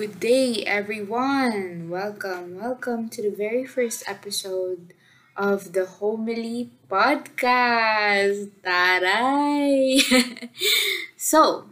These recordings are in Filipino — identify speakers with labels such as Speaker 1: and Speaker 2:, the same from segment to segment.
Speaker 1: Good day, everyone! Welcome, welcome to the very first episode of the Homily Podcast! Taray! so,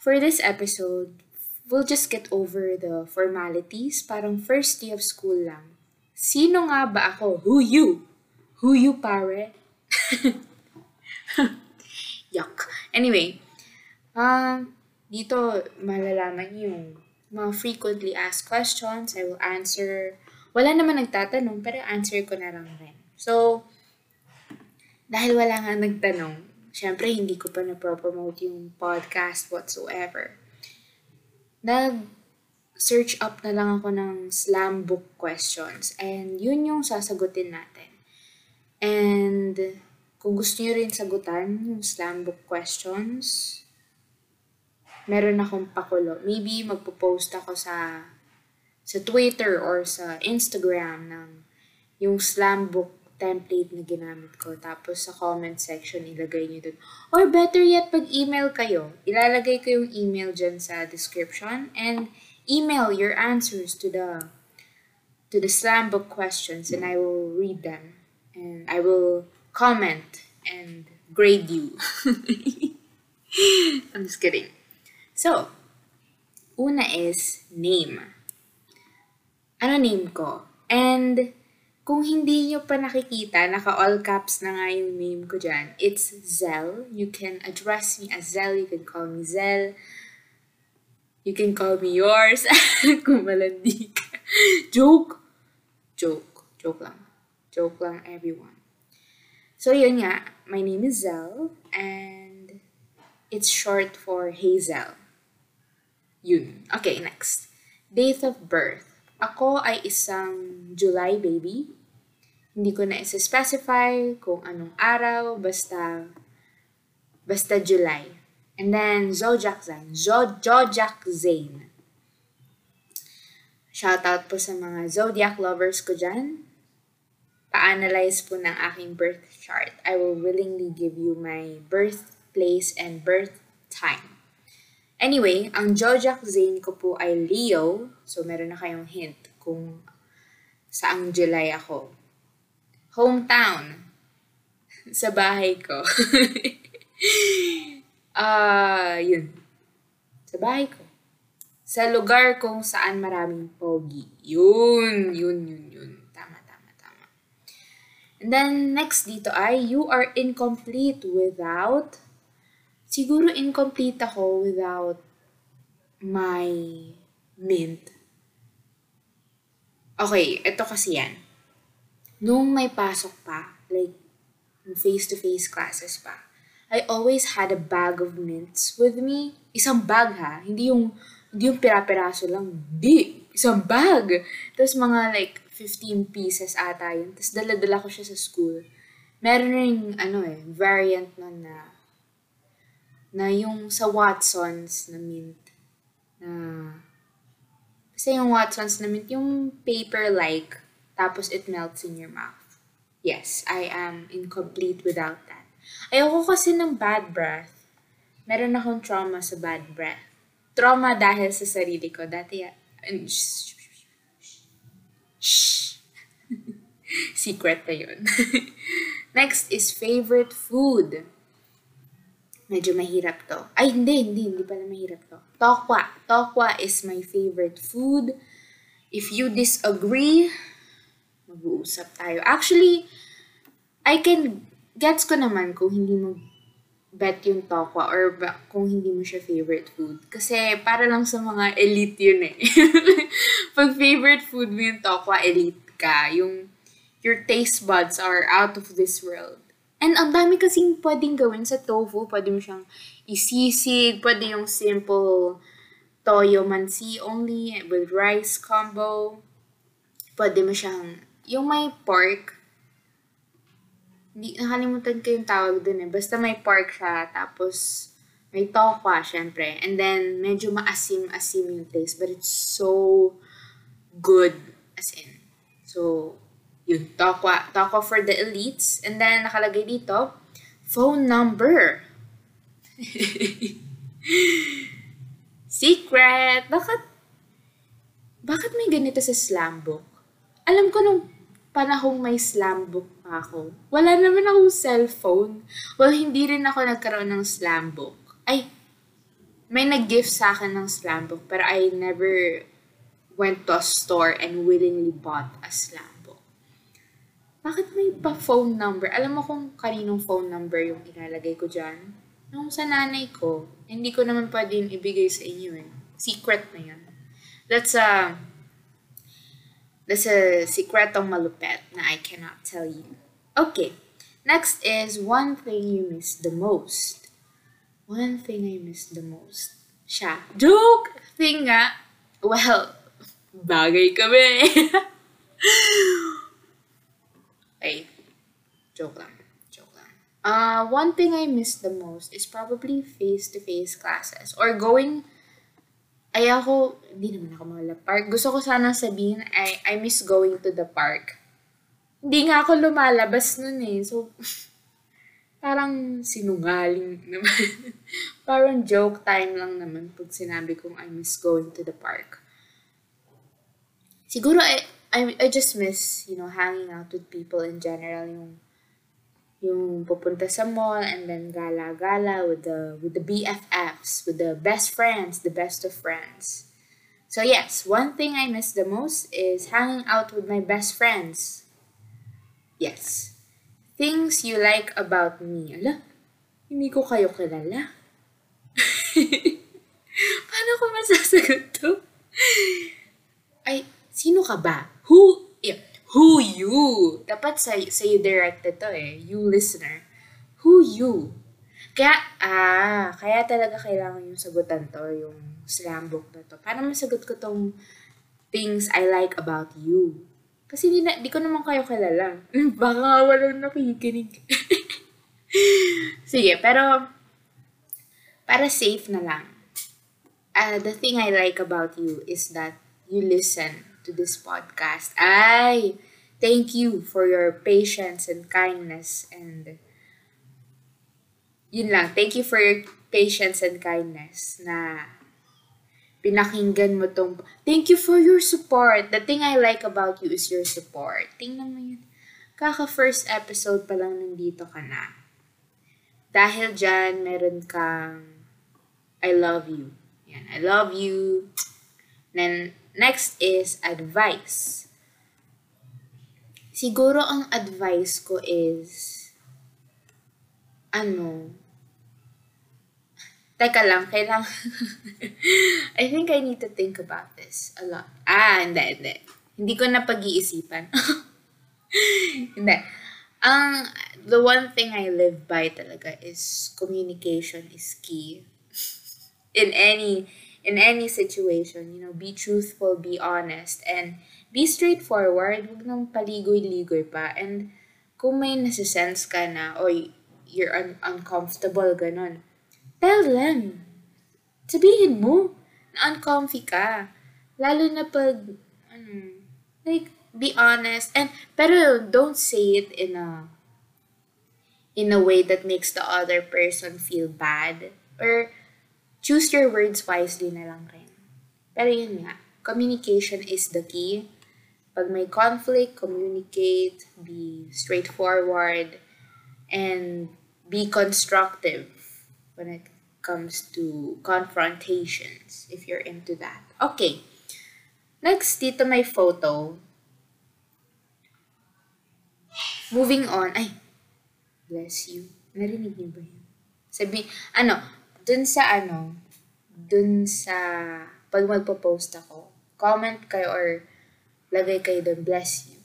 Speaker 1: for this episode, we'll just get over the formalities. Parang first day of school lang. Sino nga ba ako? Who you? Who you, pare? Yuck. Anyway, um, dito malalaman yung mga frequently asked questions. I will answer. Wala naman nagtatanong, pero answer ko na lang rin. So, dahil wala nga nagtanong, syempre hindi ko pa na-promote yung podcast whatsoever. Nag-search up na lang ako ng slam book questions. And yun yung sasagutin natin. And kung gusto nyo rin sagutan yung slam book questions, meron akong pakulo. Maybe magpo-post ako sa sa Twitter or sa Instagram ng yung slam book template na ginamit ko. Tapos sa comment section, ilagay nyo dun. Or better yet, pag email kayo, ilalagay ko yung email dyan sa description and email your answers to the to the slam book questions and I will read them and I will comment and grade you. I'm just kidding. So, una is name. Ano name ko? And kung hindi nyo pa nakikita, naka all caps na nga yung name ko dyan. It's Zell. You can address me as Zell. You can call me Zell. You can call me yours. kung malandi. Joke. Joke. Joke lang. Joke lang, everyone. So, yun nga. My name is Zell. And it's short for Hazel. Yun. Okay, next. Date of birth. Ako ay isang July baby. Hindi ko na isa-specify kung anong araw, basta basta July. And then, zodiac sign. Zodiac Zane. Shoutout po sa mga zodiac lovers ko dyan. Pa-analyze po ng aking birth chart. I will willingly give you my birthplace and birth time. Anyway, ang zodiac zane ko po ay Leo. So, meron na kayong hint kung saang July ako. Hometown. Sa bahay ko. Ah, uh, yun. Sa bahay ko. Sa lugar kung saan maraming pogi. Yun, yun, yun, yun. Tama, tama, tama. And then, next dito ay, you are incomplete without siguro incomplete ako without my mint. Okay, ito kasi yan. Nung may pasok pa, like, face-to-face classes pa, I always had a bag of mints with me. Isang bag ha, hindi yung, hindi yung pira-piraso lang. Di, isang bag. Tapos mga like 15 pieces ata yun. Tapos dala-dala ko siya sa school. Meron rin, ano eh, variant nun na na yung sa Watsons na mint na kasi yung Watsons na mint yung paper-like tapos it melts in your mouth. Yes, I am incomplete without that. Ayoko kasi ng bad breath. Meron akong trauma sa bad breath. Trauma dahil sa sarili ko. Dati, uh, Secret na yun. Next is favorite food. Medyo mahirap to. Ay, hindi, hindi, hindi pala mahirap to. Tokwa. Tokwa is my favorite food. If you disagree, mag-uusap tayo. Actually, I can, gets ko naman kung hindi mo bet yung tokwa or kung hindi mo siya favorite food. Kasi para lang sa mga elite yun eh. Pag favorite food mo yung tokwa, elite ka. Yung, your taste buds are out of this world. And ang dami kasing pwedeng gawin sa tofu. Pwede mo siyang isisig. Pwede yung simple toyo mansi only with rice combo. Pwede mo siyang, yung may pork. Hindi, nakalimutan ko yung tawag dun eh. Basta may pork siya. Tapos, may tokwa, syempre. And then, medyo maasim-asim yung taste. But it's so good as in. So, yun, Tokwa. Tokwa for the elites. And then, nakalagay dito, phone number. Secret! Bakit? bakit may ganito sa slam book? Alam ko nung panahong may slam book pa ako, wala naman akong cellphone. Well, hindi rin ako nagkaroon ng slam book. Ay, may nag-gift sa akin ng slam book, pero I never went to a store and willingly bought a slam. Bakit may pa phone number? Alam mo kung kaninong phone number yung ilalagay ko dyan? Nung sa nanay ko, hindi ko naman pwedeng ibigay sa inyo eh. Secret na yan. That's a that's a sikretong malupet na I cannot tell you. Okay. Next is one thing you miss the most. One thing I miss the most. Siya. Joke! Thing nga. Well, bagay kami. okay. Joke lang. Joke lang. Uh, one thing I miss the most is probably face-to-face classes or going ay ako, hindi naman ako malala park. Gusto ko sana sabihin, I, I miss going to the park. Hindi nga ako lumalabas nun eh. So, parang sinungaling naman. parang joke time lang naman pag sinabi kong I miss going to the park. Siguro, I, I, I just miss, you know, hanging out with people in general. Yung yung pupunta sa mall and then gala-gala with the with the BFFs, with the best friends, the best of friends. So yes, one thing I miss the most is hanging out with my best friends. Yes. Things you like about me. Ala, hindi ko kayo kilala. Paano ko masasagot to? Ay, sino ka ba? Who, you? Dapat sa, sa you directed to eh. You listener. Who you? Kaya, ah, kaya talaga kailangan yung sagutan to, yung slam book na to. Para masagot ko tong things I like about you. Kasi di, na, di ko naman kayo kilala. Baka walang nakikinig. Sige, pero para safe na lang. Uh, the thing I like about you is that you listen to this podcast. Ay, thank you for your patience and kindness and yun lang, thank you for your patience and kindness na pinakinggan mo tong thank you for your support. The thing I like about you is your support. Tingnan mo yun. Kaka first episode pa lang nandito ka na. Dahil dyan, meron kang I love you. Yan, I love you. Then, Next is advice. Siguro ang advice ko is, ano, teka lang, kailangan, I think I need to think about this a lot. Ah, hindi, hindi. Hindi ko na pag-iisipan. hindi. Ang, the one thing I live by talaga is communication is key. In any in any situation, you know, be truthful, be honest, and be straightforward. Huwag nang paligoy-ligoy pa. And kung may nasisense ka na, o you're un- uncomfortable, ganun, tell them. Sabihin mo na uncomfy ka. Lalo na pag, ano, like, be honest. And, pero don't say it in a, in a way that makes the other person feel bad. Or, choose your words wisely na lang rin. Pero yun nga, communication is the key. Pag may conflict, communicate, be straightforward, and be constructive when it comes to confrontations, if you're into that. Okay. Next, dito may photo. Moving on. Ay, bless you. Narinig niyo ba yun? Sabi, ano, dun sa ano, dun sa, pag magpo-post ako, comment kayo or lagay kayo dun, bless you.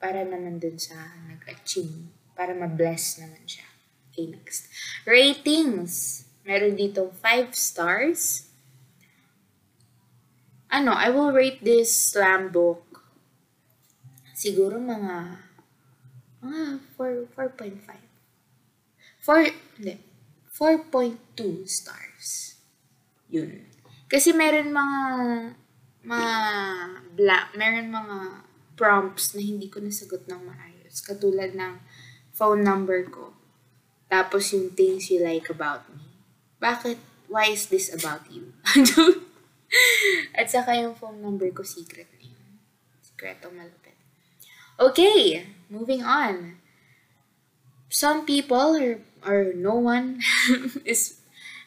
Speaker 1: Para naman dun sa nag-achieve. Para ma-bless naman siya. Okay, next. Ratings. Meron dito 5 stars. Ano, I will rate this slam book siguro mga mga 4, 4.5. 4, hindi, 4.2 stars. Yun. Kasi meron mga mga black, meron mga prompts na hindi ko nasagot ng maayos. Katulad ng phone number ko. Tapos yung things you like about me. Bakit? Why is this about you? At saka yung phone number ko, secret na yun. Sekreto malupit. Okay, moving on. Some people or, or no one is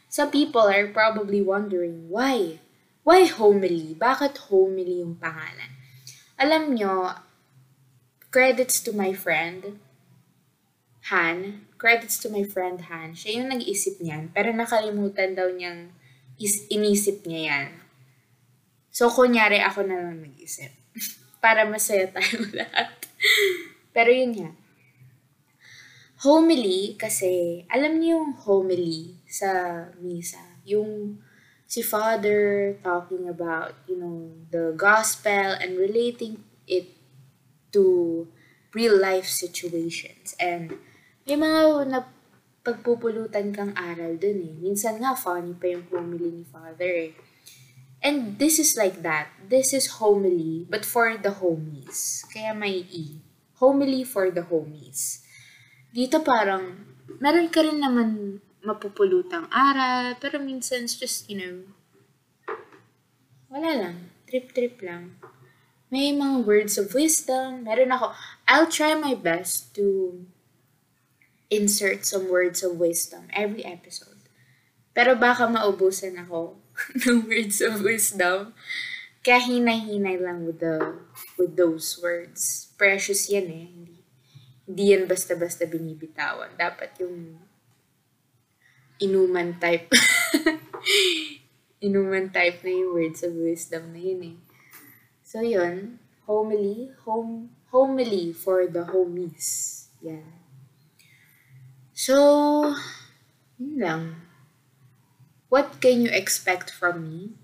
Speaker 1: some people are probably wondering why why homily? Bakit homily yung pangalan? Alam nyo, credits to my friend, Han. Credits to my friend Han. Siya yung nag-isip niyan, pero nakalimutan daw niyang is inisip niya yan. So, kunyari ako na lang nag-isip. Para masaya tayo lahat. pero yun nga. Homily, kasi, alam niyo yung homily sa misa. Yung si Father talking about, you know, the gospel and relating it to real life situations. And may mga na pagpupulutan kang aral dun eh. Minsan nga, funny pa yung homily ni Father eh. And this is like that. This is homily, but for the homies. Kaya may E. Homily for the homies. Dito parang, meron ka rin naman mapupulutang aral, pero minsan just, you know, wala lang. Trip-trip lang. May mga words of wisdom. Meron ako. I'll try my best to insert some words of wisdom every episode. Pero baka maubusan ako ng words of wisdom. Kaya hinay-hinay lang with the with those words. Precious yan eh. Hindi, hindi yan basta-basta binibitawan. Dapat yung inuman type. inuman type na yung words of wisdom na yun eh. So yun, homily, home, homily for the homies. Yan. So, yun lang. What can you expect from me?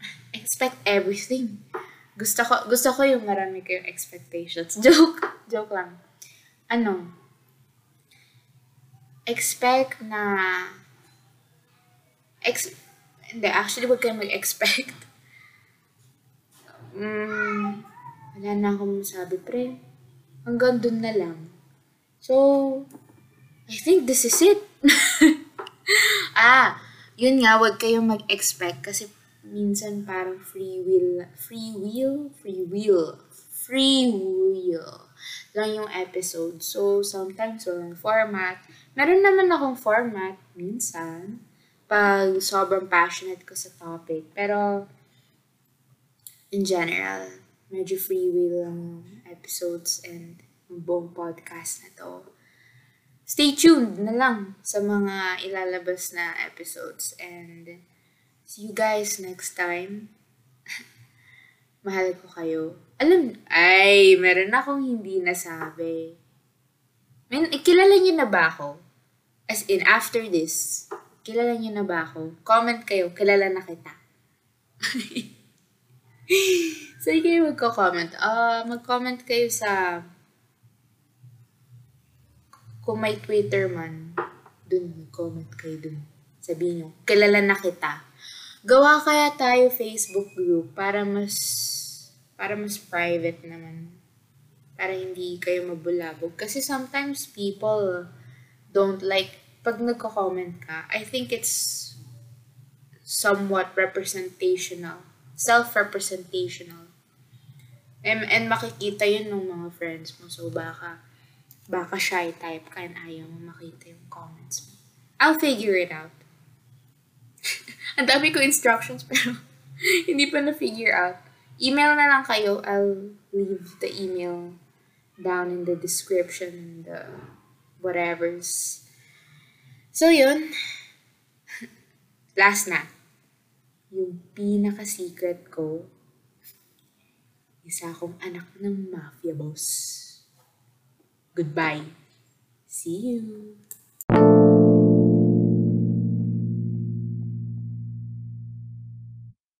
Speaker 1: Expect everything. Gusto ko, gusto ko yung marami kayong expectations. Joke. Joke lang. Ano? Expect na... Ex, hindi, actually, wag kayong mag-expect. Mm, wala na akong masabi, pre. Hanggang dun na lang. So, I think this is it. ah, yun nga, wag kayong mag-expect kasi minsan parang free will, free will, free will, free will lang yung episode. So, sometimes walang format. Meron naman akong format minsan pag sobrang passionate ko sa topic. Pero, in general, medyo free will lang yung episodes and yung buong podcast na to. Stay tuned na lang sa mga ilalabas na episodes and see you guys next time. Mahal ko kayo. Alam, ay, meron akong hindi nasabi. Men, kilala niyo na ba ako? As in, after this, kilala niyo na ba ako? Comment kayo, kilala na kita. Saan kayo magko-comment? Uh, mag-comment kayo sa kung may Twitter man, dun, mag-comment kayo dun. Sabihin nyo, kilala na kita. Gawa kaya tayo Facebook group para mas para mas private naman. Para hindi kayo mabulabog. Kasi sometimes people don't like, pag nagko-comment ka, I think it's somewhat representational self-representational. And, and makikita yun ng mga friends mo. So, baka, baka shy type ka and ayaw mo makita yung comments mo. I'll figure it out. Ang dami ko instructions pero hindi pa na-figure out. Email na lang kayo. I'll leave the email down in the description and the whatevers. So, yun. Last na yung pinaka-secret ko, isa akong anak ng mafia boss. Goodbye. See you.